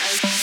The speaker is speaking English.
Alter.